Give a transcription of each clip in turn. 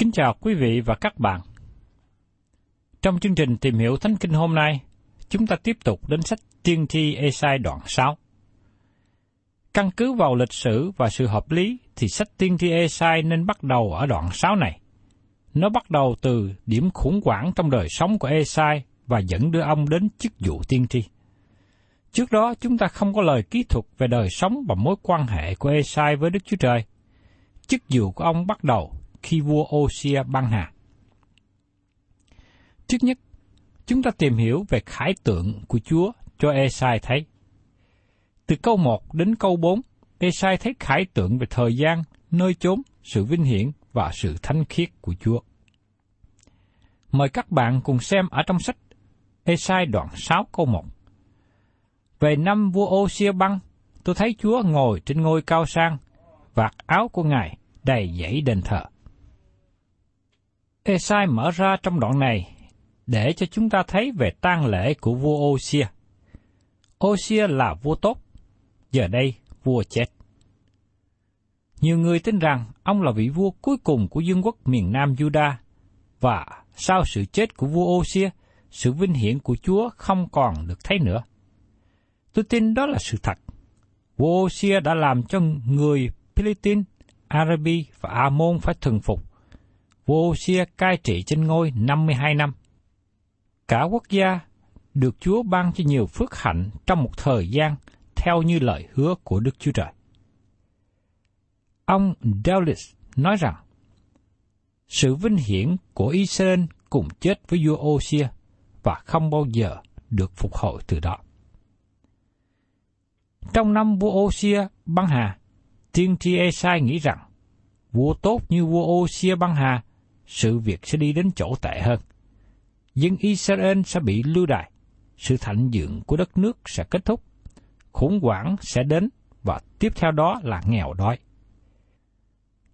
Kính chào quý vị và các bạn. Trong chương trình tìm hiểu Thánh Kinh hôm nay, chúng ta tiếp tục đến sách Tiên tri Esai đoạn 6. Căn cứ vào lịch sử và sự hợp lý thì sách Tiên tri Esai nên bắt đầu ở đoạn 6 này. Nó bắt đầu từ điểm khủng hoảng trong đời sống của Esai và dẫn đưa ông đến chức vụ tiên tri. Trước đó chúng ta không có lời kỹ thuật về đời sống và mối quan hệ của Esai với Đức Chúa Trời. Chức vụ của ông bắt đầu khi vua Osia băng hà. Trước nhất, chúng ta tìm hiểu về khải tượng của Chúa cho Esai thấy. Từ câu 1 đến câu 4, Esai thấy khải tượng về thời gian, nơi chốn, sự vinh hiển và sự thánh khiết của Chúa. Mời các bạn cùng xem ở trong sách Esai đoạn 6 câu 1. Về năm vua Osia băng, tôi thấy Chúa ngồi trên ngôi cao sang, vạt áo của Ngài đầy dãy đền thờ. Esai mở ra trong đoạn này để cho chúng ta thấy về tang lễ của vua Osia. Osia là vua tốt, giờ đây vua chết. Nhiều người tin rằng ông là vị vua cuối cùng của vương quốc miền Nam Juda và sau sự chết của vua Osia, sự vinh hiển của Chúa không còn được thấy nữa. Tôi tin đó là sự thật. Vua Osia đã làm cho người Philippines, Arabi và Amon phải thần phục. Vua Osia cai trị trên ngôi 52 năm. Cả quốc gia được Chúa ban cho nhiều phước hạnh trong một thời gian theo như lời hứa của Đức Chúa Trời. Ông Dowlis nói rằng, sự vinh hiển của Israel cùng chết với vua Osia và không bao giờ được phục hồi từ đó. Trong năm vua Osia băng hà, tiên tri Esai nghĩ rằng vua tốt như vua Osia băng hà, sự việc sẽ đi đến chỗ tệ hơn. Dân Israel sẽ bị lưu đày, sự thạnh dưỡng của đất nước sẽ kết thúc, khủng hoảng sẽ đến và tiếp theo đó là nghèo đói.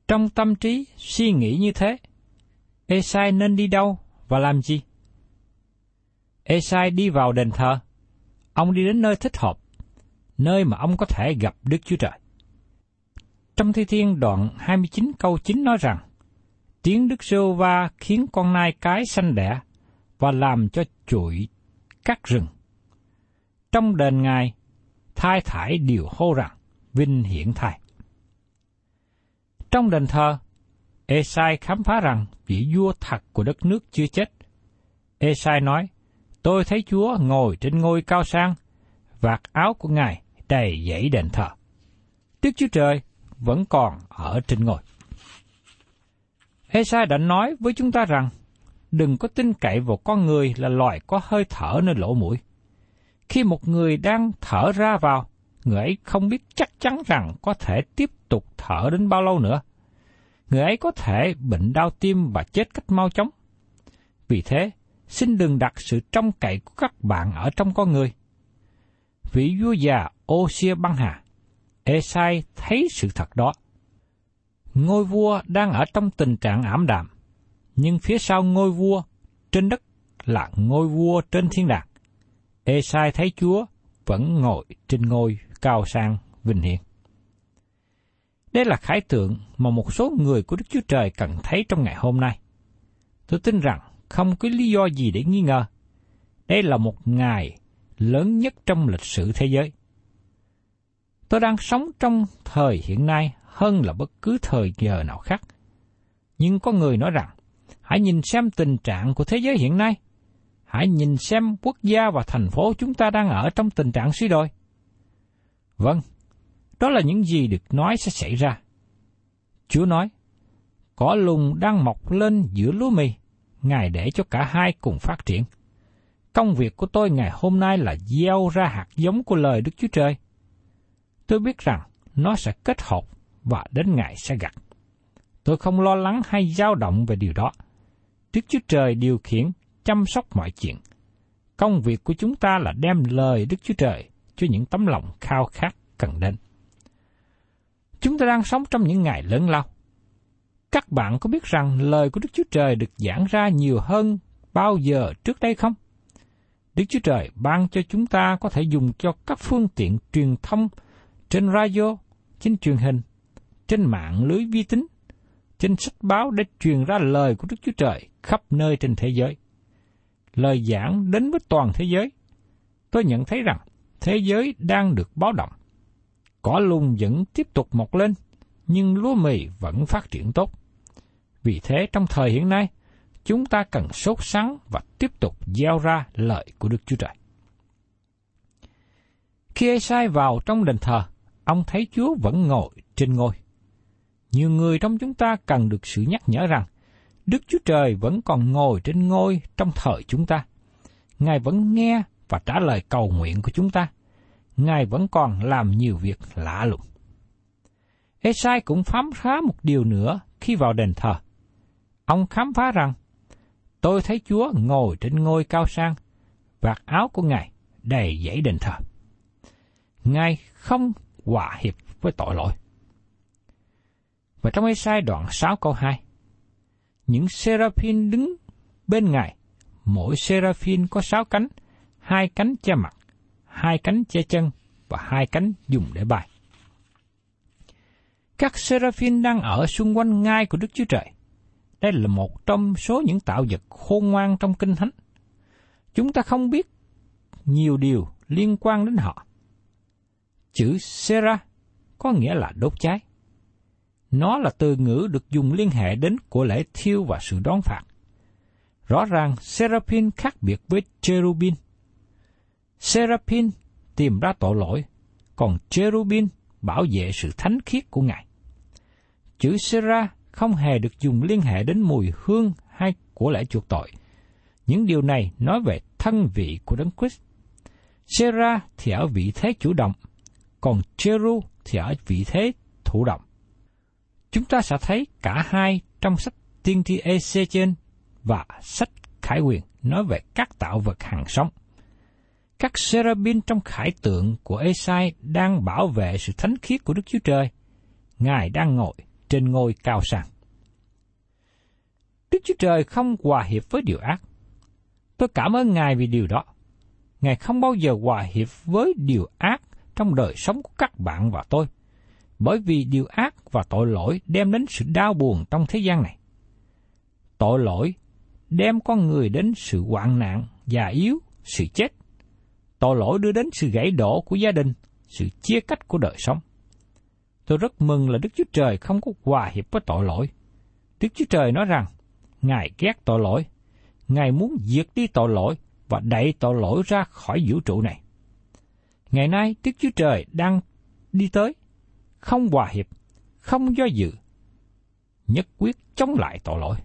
Trong tâm trí suy nghĩ như thế, Esai nên đi đâu và làm gì? Esai đi vào đền thờ. Ông đi đến nơi thích hợp, nơi mà ông có thể gặp Đức Chúa Trời. Trong Thi Thiên đoạn 29 câu 9 nói rằng, Tiếng Đức Sô Va khiến con nai cái sanh đẻ và làm cho chuỗi các rừng. Trong đền Ngài, thai thải đều hô rằng, vinh hiển thai. Trong đền thờ, Esai khám phá rằng vị vua thật của đất nước chưa chết. Esai nói, tôi thấy Chúa ngồi trên ngôi cao sang, vạt áo của Ngài đầy dãy đền thờ. Đức Chúa Trời vẫn còn ở trên ngôi. Esai đã nói với chúng ta rằng, đừng có tin cậy vào con người là loài có hơi thở nơi lỗ mũi. Khi một người đang thở ra vào, người ấy không biết chắc chắn rằng có thể tiếp tục thở đến bao lâu nữa. Người ấy có thể bệnh đau tim và chết cách mau chóng. Vì thế, xin đừng đặt sự trông cậy của các bạn ở trong con người. Vị vua già Ô-xia băng hà, Esai thấy sự thật đó. Ngôi vua đang ở trong tình trạng ảm đạm, nhưng phía sau ngôi vua trên đất là ngôi vua trên thiên đàng. Esai thấy Chúa vẫn ngồi trên ngôi cao sang vinh hiển. Đây là khái tượng mà một số người của Đức Chúa Trời cần thấy trong ngày hôm nay. Tôi tin rằng không có lý do gì để nghi ngờ. Đây là một ngày lớn nhất trong lịch sử thế giới. Tôi đang sống trong thời hiện nay hơn là bất cứ thời giờ nào khác. Nhưng có người nói rằng, hãy nhìn xem tình trạng của thế giới hiện nay. Hãy nhìn xem quốc gia và thành phố chúng ta đang ở trong tình trạng suy đồi. Vâng, đó là những gì được nói sẽ xảy ra. Chúa nói, cỏ lùng đang mọc lên giữa lúa mì, Ngài để cho cả hai cùng phát triển. Công việc của tôi ngày hôm nay là gieo ra hạt giống của lời Đức Chúa Trời. Tôi biết rằng nó sẽ kết hợp và đến ngày sẽ gặt. Tôi không lo lắng hay dao động về điều đó. Đức Chúa Trời điều khiển, chăm sóc mọi chuyện. Công việc của chúng ta là đem lời Đức Chúa Trời cho những tấm lòng khao khát cần đến. Chúng ta đang sống trong những ngày lớn lao. Các bạn có biết rằng lời của Đức Chúa Trời được giảng ra nhiều hơn bao giờ trước đây không? Đức Chúa Trời ban cho chúng ta có thể dùng cho các phương tiện truyền thông trên radio, trên truyền hình, trên mạng lưới vi tính, trên sách báo để truyền ra lời của Đức Chúa Trời khắp nơi trên thế giới. Lời giảng đến với toàn thế giới. Tôi nhận thấy rằng thế giới đang được báo động. Cỏ lùng vẫn tiếp tục mọc lên, nhưng lúa mì vẫn phát triển tốt. Vì thế trong thời hiện nay, chúng ta cần sốt sắng và tiếp tục gieo ra lợi của Đức Chúa Trời. Khi Esai vào trong đền thờ, ông thấy Chúa vẫn ngồi trên ngôi. Nhiều người trong chúng ta cần được sự nhắc nhở rằng Đức Chúa Trời vẫn còn ngồi trên ngôi trong thời chúng ta. Ngài vẫn nghe và trả lời cầu nguyện của chúng ta. Ngài vẫn còn làm nhiều việc lạ lùng. Esai cũng khám phá một điều nữa khi vào đền thờ. Ông khám phá rằng, tôi thấy Chúa ngồi trên ngôi cao sang, vạt áo của Ngài đầy dãy đền thờ. Ngài không hòa hiệp với tội lỗi. Và trong Esai đoạn 6 câu 2, những seraphim đứng bên Ngài, mỗi seraphim có sáu cánh, hai cánh che mặt, hai cánh che chân và hai cánh dùng để bay. Các seraphim đang ở xung quanh ngai của Đức Chúa Trời. Đây là một trong số những tạo vật khôn ngoan trong Kinh Thánh. Chúng ta không biết nhiều điều liên quan đến họ. Chữ Sera có nghĩa là đốt cháy. Nó là từ ngữ được dùng liên hệ đến của lễ thiêu và sự đón phạt. Rõ ràng Seraphim khác biệt với Cherubin. Seraphim tìm ra tội lỗi, còn Cherubin bảo vệ sự thánh khiết của Ngài. Chữ Sera không hề được dùng liên hệ đến mùi hương hay của lễ chuộc tội. Những điều này nói về thân vị của Đấng Christ. Sera thì ở vị thế chủ động, còn Cheru thì ở vị thế thụ động. Chúng ta sẽ thấy cả hai trong sách tiên tri EC trên và sách Khải Quyền nói về các tạo vật hàng sống. Các seraphim trong khải tượng của Esai đang bảo vệ sự thánh khiết của Đức Chúa Trời. Ngài đang ngồi trên ngôi cao sang. Đức Chúa Trời không hòa hiệp với điều ác. Tôi cảm ơn Ngài vì điều đó. Ngài không bao giờ hòa hiệp với điều ác trong đời sống của các bạn và tôi, bởi vì điều ác và tội lỗi đem đến sự đau buồn trong thế gian này. Tội lỗi đem con người đến sự hoạn nạn, già yếu, sự chết. Tội lỗi đưa đến sự gãy đổ của gia đình, sự chia cách của đời sống. Tôi rất mừng là Đức Chúa Trời không có hòa hiệp với tội lỗi. Đức Chúa Trời nói rằng, Ngài ghét tội lỗi, Ngài muốn diệt đi tội lỗi và đẩy tội lỗi ra khỏi vũ trụ này. Ngày nay, Đức Chúa Trời đang đi tới, không hòa hiệp, không do dự, nhất quyết chống lại tội lỗi.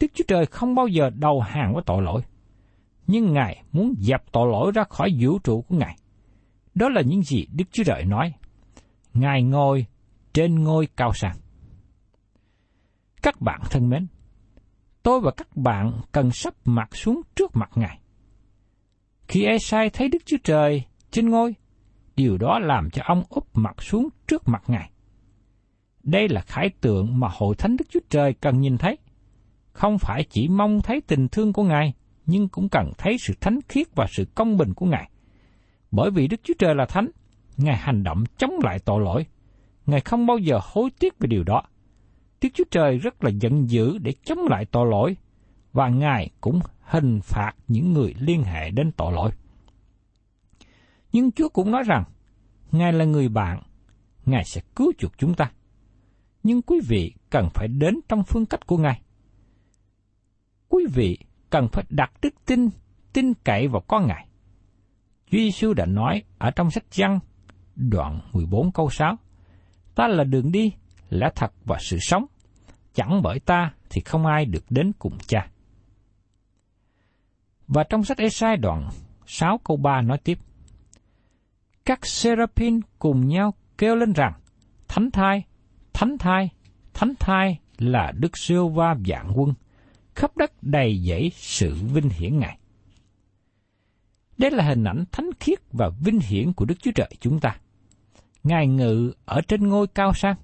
Đức Chúa Trời không bao giờ đầu hàng với tội lỗi, nhưng Ngài muốn dẹp tội lỗi ra khỏi vũ trụ của Ngài. Đó là những gì Đức Chúa Trời nói. Ngài ngồi trên ngôi cao sang. Các bạn thân mến, tôi và các bạn cần sắp mặt xuống trước mặt Ngài. Khi Esai thấy Đức Chúa Trời trên ngôi, điều đó làm cho ông úp mặt xuống trước mặt Ngài. Đây là khải tượng mà hội thánh Đức Chúa Trời cần nhìn thấy. Không phải chỉ mong thấy tình thương của Ngài, nhưng cũng cần thấy sự thánh khiết và sự công bình của Ngài. Bởi vì Đức Chúa Trời là thánh, Ngài hành động chống lại tội lỗi. Ngài không bao giờ hối tiếc về điều đó. Đức Chúa Trời rất là giận dữ để chống lại tội lỗi, và Ngài cũng hình phạt những người liên hệ đến tội lỗi. Nhưng Chúa cũng nói rằng, Ngài là người bạn, Ngài sẽ cứu chuộc chúng ta. Nhưng quý vị cần phải đến trong phương cách của Ngài. Quý vị cần phải đặt đức tin, tin cậy vào con Ngài. Chúa Giêsu đã nói ở trong sách Giăng, đoạn 14 câu 6, Ta là đường đi, lẽ thật và sự sống. Chẳng bởi ta thì không ai được đến cùng cha. Và trong sách Esai đoạn 6 câu 3 nói tiếp, các seraphim cùng nhau kêu lên rằng, Thánh thai, thánh thai, thánh thai là Đức Siêu Va vạn quân, khắp đất đầy dẫy sự vinh hiển Ngài. Đây là hình ảnh thánh khiết và vinh hiển của Đức Chúa Trời chúng ta. Ngài ngự ở trên ngôi cao sang.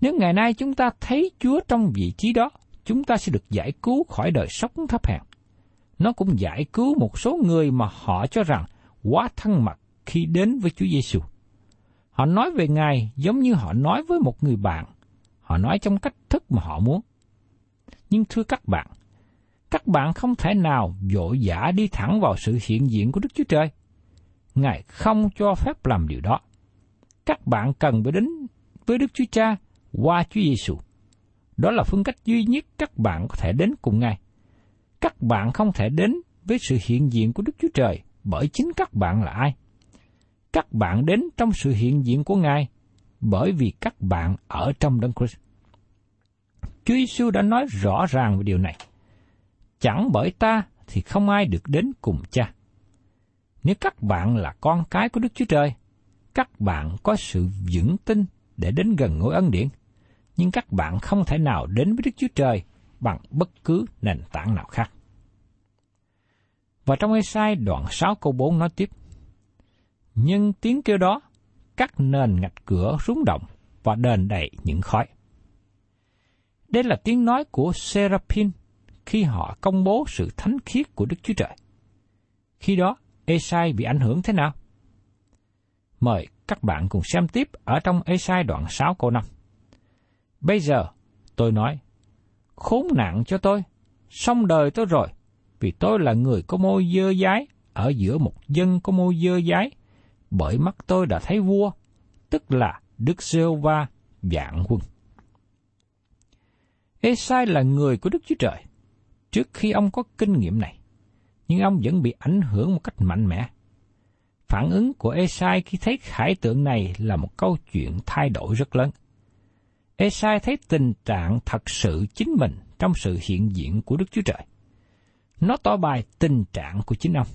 Nếu ngày nay chúng ta thấy Chúa trong vị trí đó, chúng ta sẽ được giải cứu khỏi đời sống thấp hèn. Nó cũng giải cứu một số người mà họ cho rằng quá thân mật khi đến với Chúa Giêsu. Họ nói về Ngài giống như họ nói với một người bạn. Họ nói trong cách thức mà họ muốn. Nhưng thưa các bạn, các bạn không thể nào dội dã đi thẳng vào sự hiện diện của Đức Chúa Trời. Ngài không cho phép làm điều đó. Các bạn cần phải đến với Đức Chúa Cha qua Chúa Giêsu. Đó là phương cách duy nhất các bạn có thể đến cùng Ngài. Các bạn không thể đến với sự hiện diện của Đức Chúa Trời bởi chính các bạn là ai. Các bạn đến trong sự hiện diện của Ngài bởi vì các bạn ở trong Đấng Christ. Chúa Giêsu đã nói rõ ràng về điều này. Chẳng bởi ta thì không ai được đến cùng cha. Nếu các bạn là con cái của Đức Chúa Trời, các bạn có sự vững tin để đến gần ngôi ân điển, nhưng các bạn không thể nào đến với Đức Chúa Trời bằng bất cứ nền tảng nào khác. Và trong Ê-sai đoạn 6 câu 4 nói tiếp, nhưng tiếng kêu đó, các nền ngạch cửa rúng động và đền đầy những khói. Đây là tiếng nói của Seraphim khi họ công bố sự thánh khiết của Đức Chúa Trời. Khi đó, Esai bị ảnh hưởng thế nào? Mời các bạn cùng xem tiếp ở trong Esai đoạn 6 câu 5. Bây giờ, tôi nói, khốn nạn cho tôi, xong đời tôi rồi, vì tôi là người có môi dơ dái ở giữa một dân có môi dơ dái, bởi mắt tôi đã thấy vua, tức là Đức Sêu Va dạng quân. Esai là người của Đức Chúa Trời. Trước khi ông có kinh nghiệm này, nhưng ông vẫn bị ảnh hưởng một cách mạnh mẽ. Phản ứng của Esai khi thấy khải tượng này là một câu chuyện thay đổi rất lớn. Esai thấy tình trạng thật sự chính mình trong sự hiện diện của Đức Chúa Trời. Nó tỏ bài tình trạng của chính ông.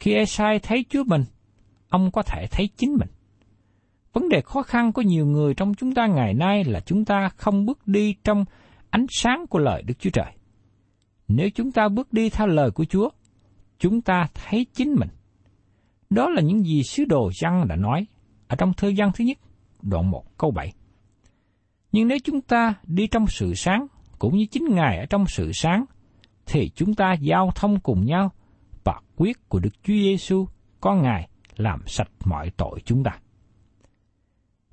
Khi Esai thấy Chúa mình, ông có thể thấy chính mình. Vấn đề khó khăn của nhiều người trong chúng ta ngày nay là chúng ta không bước đi trong ánh sáng của lời Đức Chúa Trời. Nếu chúng ta bước đi theo lời của Chúa, chúng ta thấy chính mình. Đó là những gì sứ đồ Giăng đã nói ở trong thơ Giăng thứ nhất, đoạn 1 câu 7. Nhưng nếu chúng ta đi trong sự sáng, cũng như chính Ngài ở trong sự sáng, thì chúng ta giao thông cùng nhau và quyết của Đức Chúa Giêsu có Ngài làm sạch mọi tội chúng ta.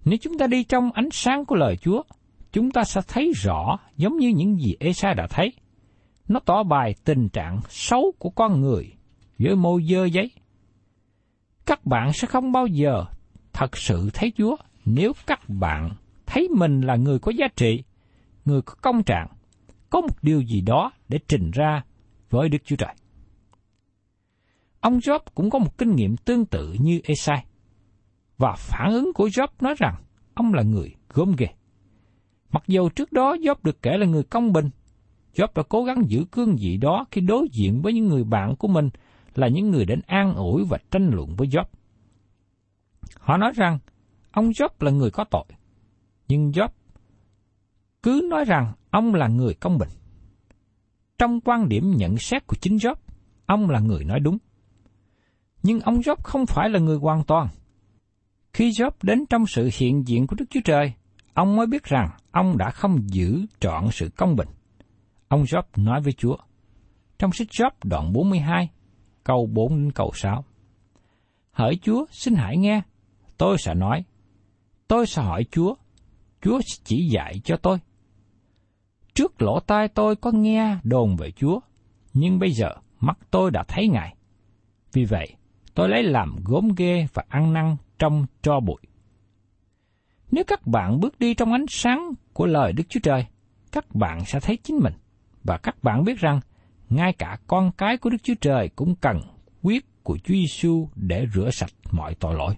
Nếu chúng ta đi trong ánh sáng của lời Chúa, chúng ta sẽ thấy rõ giống như những gì Esa đã thấy. Nó tỏ bài tình trạng xấu của con người với môi dơ giấy. Các bạn sẽ không bao giờ thật sự thấy Chúa nếu các bạn thấy mình là người có giá trị, người có công trạng, có một điều gì đó để trình ra với Đức Chúa Trời. Ông Job cũng có một kinh nghiệm tương tự như Esai. Và phản ứng của Job nói rằng ông là người gớm ghê. Mặc dù trước đó Job được kể là người công bình, Job đã cố gắng giữ cương vị đó khi đối diện với những người bạn của mình là những người đến an ủi và tranh luận với Job. Họ nói rằng ông Job là người có tội, nhưng Job cứ nói rằng ông là người công bình. Trong quan điểm nhận xét của chính Job, ông là người nói đúng. Nhưng ông Job không phải là người hoàn toàn. Khi Job đến trong sự hiện diện của Đức Chúa Trời, ông mới biết rằng ông đã không giữ trọn sự công bình. Ông Job nói với Chúa, trong sách Job đoạn 42, câu 4 đến câu 6. Hỡi Chúa, xin hãy nghe, tôi sẽ nói. Tôi sẽ hỏi Chúa, Chúa sẽ chỉ dạy cho tôi. Trước lỗ tai tôi có nghe đồn về Chúa, nhưng bây giờ mắt tôi đã thấy Ngài. Vì vậy, tôi lấy làm gốm ghê và ăn năn trong cho bụi. Nếu các bạn bước đi trong ánh sáng của lời Đức Chúa Trời, các bạn sẽ thấy chính mình, và các bạn biết rằng ngay cả con cái của Đức Chúa Trời cũng cần quyết của Chúa Giêsu để rửa sạch mọi tội lỗi.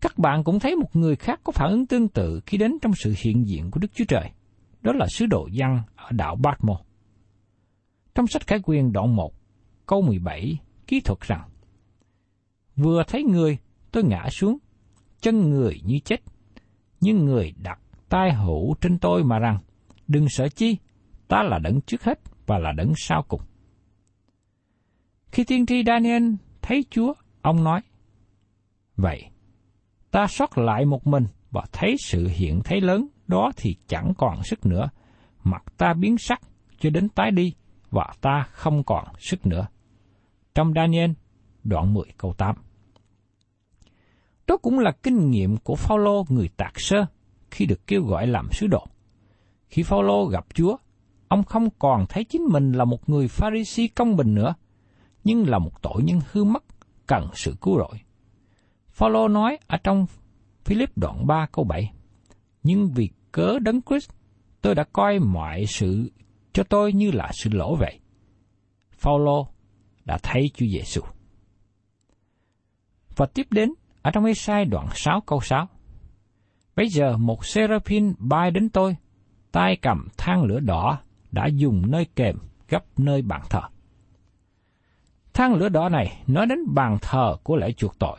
Các bạn cũng thấy một người khác có phản ứng tương tự khi đến trong sự hiện diện của Đức Chúa Trời. Đó là sứ đồ dân ở đảo Batmo. Trong sách Khải Quyền đoạn 1, câu 17 kỹ thuật rằng Vừa thấy người, tôi ngã xuống, chân người như chết. Nhưng người đặt tay hữu trên tôi mà rằng, đừng sợ chi, ta là đấng trước hết và là đấng sau cùng. Khi tiên tri Daniel thấy Chúa, ông nói, Vậy, ta sót lại một mình và thấy sự hiện thấy lớn đó thì chẳng còn sức nữa, mặt ta biến sắc cho đến tái đi và ta không còn sức nữa. Trong Daniel, đoạn 10 câu 8. Đó cũng là kinh nghiệm của Phaolô người tạc sơ khi được kêu gọi làm sứ đồ. Khi Phaolô gặp Chúa, ông không còn thấy chính mình là một người Pharisee công bình nữa, nhưng là một tội nhân hư mất cần sự cứu rỗi. Phaolô nói ở trong Philip đoạn 3 câu 7, Nhưng vì cớ đấng Christ, tôi đã coi mọi sự cho tôi như là sự lỗ vậy. Phaolô đã thấy Chúa Giêsu. Và tiếp đến, ở trong Ê-sai đoạn 6 câu 6. Bây giờ một seraphim bay đến tôi, tay cầm than lửa đỏ đã dùng nơi kèm gấp nơi bàn thờ. Than lửa đỏ này nói đến bàn thờ của lễ chuộc tội.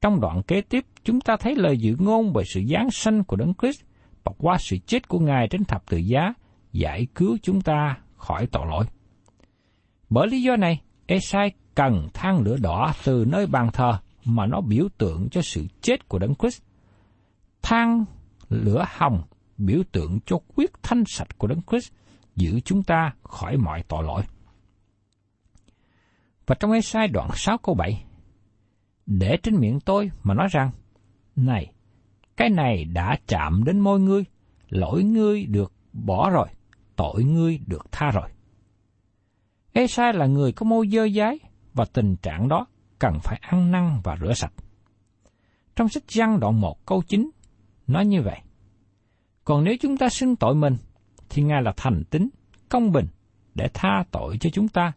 Trong đoạn kế tiếp, chúng ta thấy lời dự ngôn về sự giáng sanh của Đấng Christ và qua sự chết của Ngài trên thập tự giá giải cứu chúng ta khỏi tội lỗi. Bởi lý do này, Esai cần than lửa đỏ từ nơi bàn thờ mà nó biểu tượng cho sự chết của Đấng Christ. Than lửa hồng biểu tượng cho quyết thanh sạch của Đấng Christ giữ chúng ta khỏi mọi tội lỗi. Và trong Esai đoạn 6 câu 7, để trên miệng tôi mà nói rằng, Này, cái này đã chạm đến môi ngươi, lỗi ngươi được bỏ rồi, tội ngươi được tha rồi. Ê-sai là người có môi dơ dái, và tình trạng đó cần phải ăn năn và rửa sạch. Trong sách Giăng đoạn 1 câu 9 nói như vậy. Còn nếu chúng ta xưng tội mình, thì Ngài là thành tính, công bình để tha tội cho chúng ta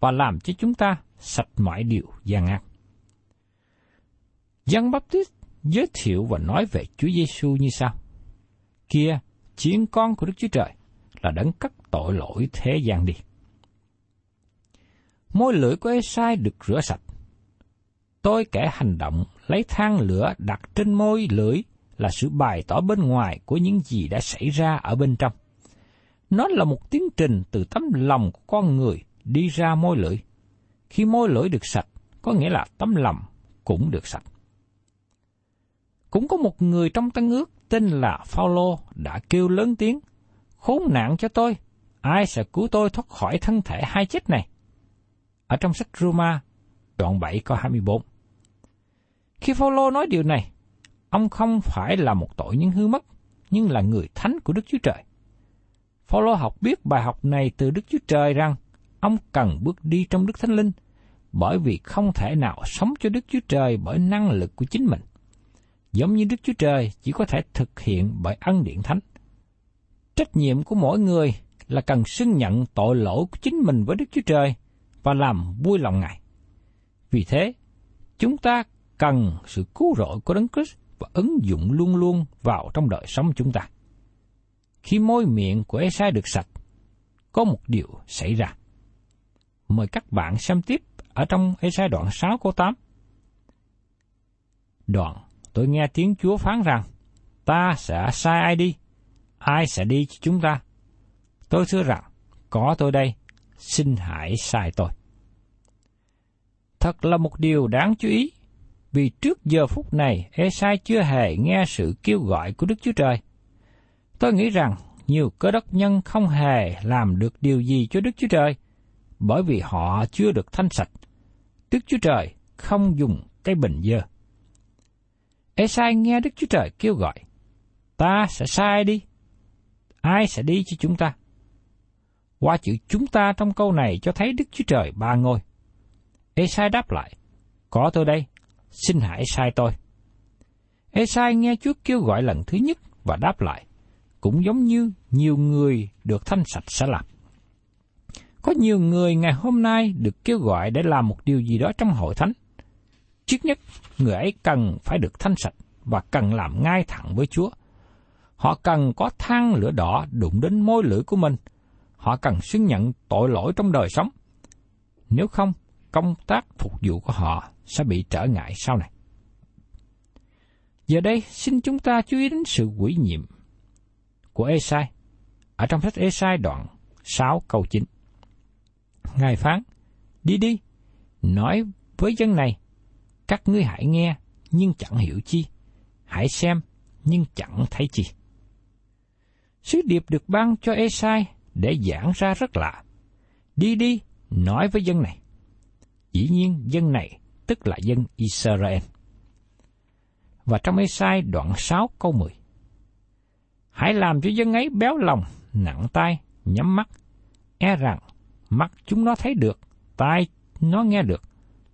và làm cho chúng ta sạch mọi điều gian ác. Giăng Baptist giới thiệu và nói về Chúa Giêsu như sau: Kia, chiến con của Đức Chúa Trời là đấng cắt tội lỗi thế gian đi. Môi lưỡi của Esai được rửa sạch. Tôi kể hành động lấy than lửa đặt trên môi lưỡi là sự bày tỏ bên ngoài của những gì đã xảy ra ở bên trong. Nó là một tiến trình từ tấm lòng của con người đi ra môi lưỡi. Khi môi lưỡi được sạch, có nghĩa là tấm lòng cũng được sạch. Cũng có một người trong tăng ước tên là Phaolô đã kêu lớn tiếng, khốn nạn cho tôi, ai sẽ cứu tôi thoát khỏi thân thể hai chết này? Ở trong sách Roma, đoạn 7 câu 24. Khi Phaolô nói điều này, ông không phải là một tội nhân hư mất, nhưng là người thánh của Đức Chúa Trời. Phaolô học biết bài học này từ Đức Chúa Trời rằng ông cần bước đi trong Đức Thánh Linh, bởi vì không thể nào sống cho Đức Chúa Trời bởi năng lực của chính mình. Giống như Đức Chúa Trời chỉ có thể thực hiện bởi ân điện thánh, Trách nhiệm của mỗi người là cần xưng nhận tội lỗi của chính mình với Đức Chúa Trời và làm vui lòng Ngài. Vì thế, chúng ta cần sự cứu rỗi của Đấng Christ và ứng dụng luôn luôn vào trong đời sống chúng ta. Khi môi miệng của Esai được sạch, có một điều xảy ra. Mời các bạn xem tiếp ở trong Esai đoạn 6 câu 8. Đoạn, tôi nghe tiếng Chúa phán rằng, ta sẽ sai ai đi? Ai sẽ đi cho chúng ta? Tôi thưa rằng, có tôi đây, xin hãy sai tôi. Thật là một điều đáng chú ý, vì trước giờ phút này Esai chưa hề nghe sự kêu gọi của Đức Chúa Trời. Tôi nghĩ rằng nhiều cơ đốc nhân không hề làm được điều gì cho Đức Chúa Trời, bởi vì họ chưa được thanh sạch. Đức Chúa Trời không dùng cái bình dơ. Esai nghe Đức Chúa Trời kêu gọi, ta sẽ sai đi. Ai sẽ đi cho chúng ta? Qua chữ chúng ta trong câu này cho thấy Đức Chúa Trời ba ngôi. Esai đáp lại, có tôi đây, xin hãy sai tôi. Esai nghe Chúa kêu gọi lần thứ nhất và đáp lại, cũng giống như nhiều người được thanh sạch sẽ làm. Có nhiều người ngày hôm nay được kêu gọi để làm một điều gì đó trong hội thánh. Trước nhất, người ấy cần phải được thanh sạch và cần làm ngay thẳng với Chúa. Họ cần có than lửa đỏ đụng đến môi lưỡi của mình. Họ cần xưng nhận tội lỗi trong đời sống. Nếu không, công tác phục vụ của họ sẽ bị trở ngại sau này. Giờ đây, xin chúng ta chú ý đến sự quỷ nhiệm của Esai ở trong sách Esai đoạn 6 câu 9. Ngài phán, đi đi, nói với dân này, các ngươi hãy nghe, nhưng chẳng hiểu chi, hãy xem, nhưng chẳng thấy chi. Sứ điệp được ban cho Esai để giảng ra rất lạ. Đi đi, nói với dân này. Dĩ nhiên dân này tức là dân Israel. Và trong Esai đoạn 6 câu 10. Hãy làm cho dân ấy béo lòng, nặng tay, nhắm mắt, e rằng mắt chúng nó thấy được, tai nó nghe được,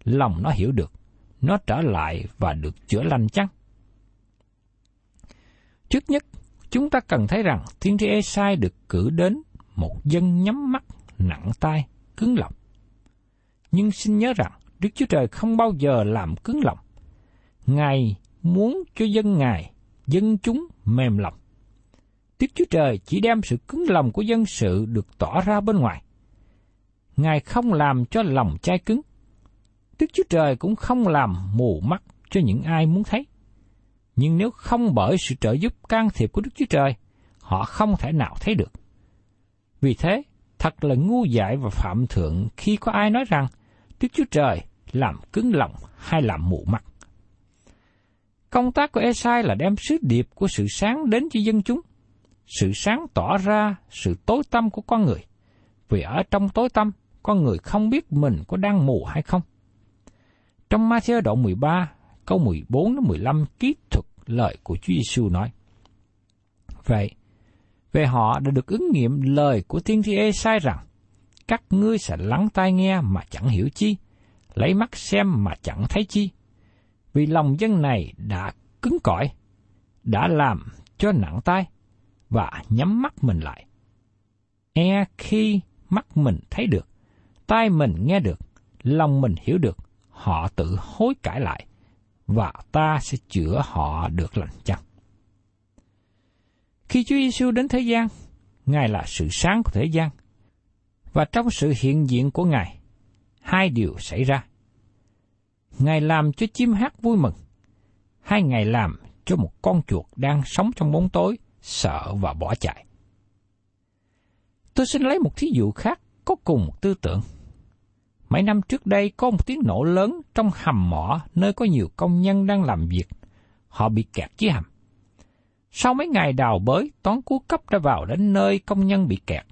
lòng nó hiểu được, nó trở lại và được chữa lành chăng? Trước nhất, chúng ta cần thấy rằng thiên tri Esai được cử đến một dân nhắm mắt, nặng tay, cứng lòng. Nhưng xin nhớ rằng, Đức Chúa Trời không bao giờ làm cứng lòng. Ngài muốn cho dân Ngài, dân chúng mềm lòng. Đức Chúa Trời chỉ đem sự cứng lòng của dân sự được tỏ ra bên ngoài. Ngài không làm cho lòng chai cứng. Đức Chúa Trời cũng không làm mù mắt cho những ai muốn thấy. Nhưng nếu không bởi sự trợ giúp can thiệp của Đức Chúa Trời, họ không thể nào thấy được. Vì thế, thật là ngu dại và phạm thượng khi có ai nói rằng Đức Chúa Trời làm cứng lòng hay làm mù mắt. Công tác của Esai là đem sứ điệp của sự sáng đến cho dân chúng. Sự sáng tỏ ra sự tối tâm của con người. Vì ở trong tối tâm, con người không biết mình có đang mù hay không. Trong Matthew đoạn 13, câu 14 đến 15 ký thuật lời của Chúa Giêsu nói. Vậy, về họ đã được ứng nghiệm lời của tiên tri ê sai rằng, các ngươi sẽ lắng tai nghe mà chẳng hiểu chi, lấy mắt xem mà chẳng thấy chi. Vì lòng dân này đã cứng cỏi, đã làm cho nặng tai, và nhắm mắt mình lại. E khi mắt mình thấy được, tai mình nghe được, lòng mình hiểu được, họ tự hối cải lại, và ta sẽ chữa họ được lành chăng. Khi Chúa Giêsu đến thế gian, Ngài là sự sáng của thế gian. Và trong sự hiện diện của Ngài, hai điều xảy ra. Ngài làm cho chim hát vui mừng, hay Ngài làm cho một con chuột đang sống trong bóng tối, sợ và bỏ chạy. Tôi xin lấy một thí dụ khác có cùng một tư tưởng. Mấy năm trước đây có một tiếng nổ lớn trong hầm mỏ nơi có nhiều công nhân đang làm việc. Họ bị kẹt dưới hầm. Sau mấy ngày đào bới, toán cứu cấp đã vào đến nơi công nhân bị kẹt.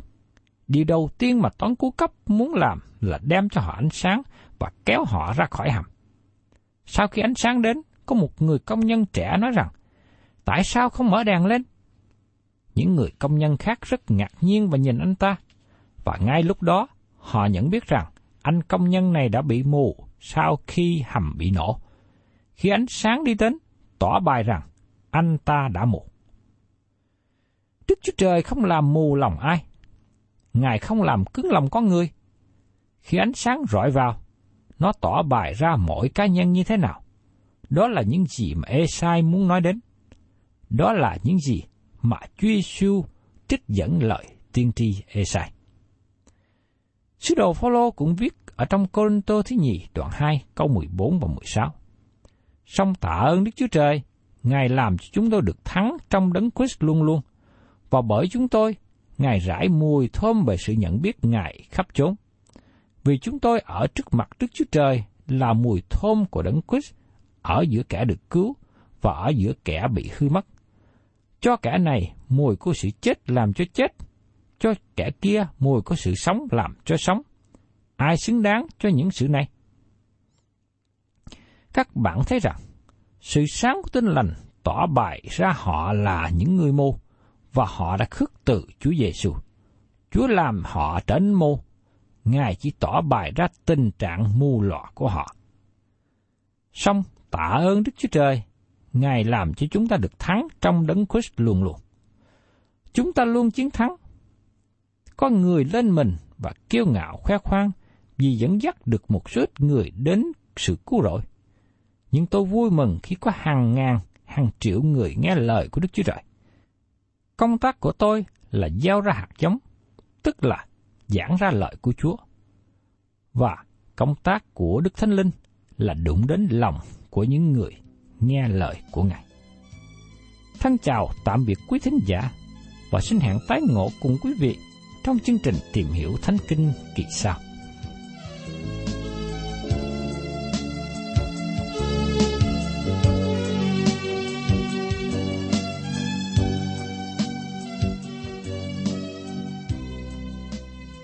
Điều đầu tiên mà toán cứu cấp muốn làm là đem cho họ ánh sáng và kéo họ ra khỏi hầm. Sau khi ánh sáng đến, có một người công nhân trẻ nói rằng, tại sao không mở đèn lên? Những người công nhân khác rất ngạc nhiên và nhìn anh ta. Và ngay lúc đó, họ nhận biết rằng anh công nhân này đã bị mù sau khi hầm bị nổ. Khi ánh sáng đi đến, tỏ bài rằng anh ta đã mù. Đức Chúa Trời không làm mù lòng ai. Ngài không làm cứng lòng con người. Khi ánh sáng rọi vào, nó tỏ bài ra mỗi cá nhân như thế nào. Đó là những gì mà Esai muốn nói đến. Đó là những gì mà Chúa Giêsu trích dẫn lời tiên tri Esai. Sứ đồ Phaolô cũng viết ở trong Cô-rinh-tô thứ nhì đoạn 2 câu 14 và 16. Song tạ ơn Đức Chúa Trời, Ngài làm cho chúng tôi được thắng trong đấng Christ luôn luôn. Và bởi chúng tôi, Ngài rải mùi thơm về sự nhận biết Ngài khắp chốn. Vì chúng tôi ở trước mặt Đức Chúa Trời là mùi thơm của đấng Christ ở giữa kẻ được cứu và ở giữa kẻ bị hư mất. Cho kẻ này mùi của sự chết làm cho chết, cho kẻ kia mùi của sự sống làm cho sống. Ai xứng đáng cho những sự này? Các bạn thấy rằng, sự sáng của tinh lành tỏ bài ra họ là những người mù, và họ đã khước từ Chúa Giêsu. Chúa làm họ trở nên mù, Ngài chỉ tỏ bài ra tình trạng mù lòa của họ. Xong, tạ ơn Đức Chúa Trời, Ngài làm cho chúng ta được thắng trong đấng Christ luôn luôn. Chúng ta luôn chiến thắng. Có người lên mình và kiêu ngạo khoe khoang vì dẫn dắt được một số ít người đến sự cứu rỗi. Nhưng tôi vui mừng khi có hàng ngàn, hàng triệu người nghe lời của Đức Chúa Trời. Công tác của tôi là gieo ra hạt giống, tức là giảng ra lời của Chúa. Và công tác của Đức Thánh Linh là đụng đến lòng của những người nghe lời của Ngài. Thân chào tạm biệt quý thính giả và xin hẹn tái ngộ cùng quý vị trong chương trình tìm hiểu Thánh Kinh kỳ sau.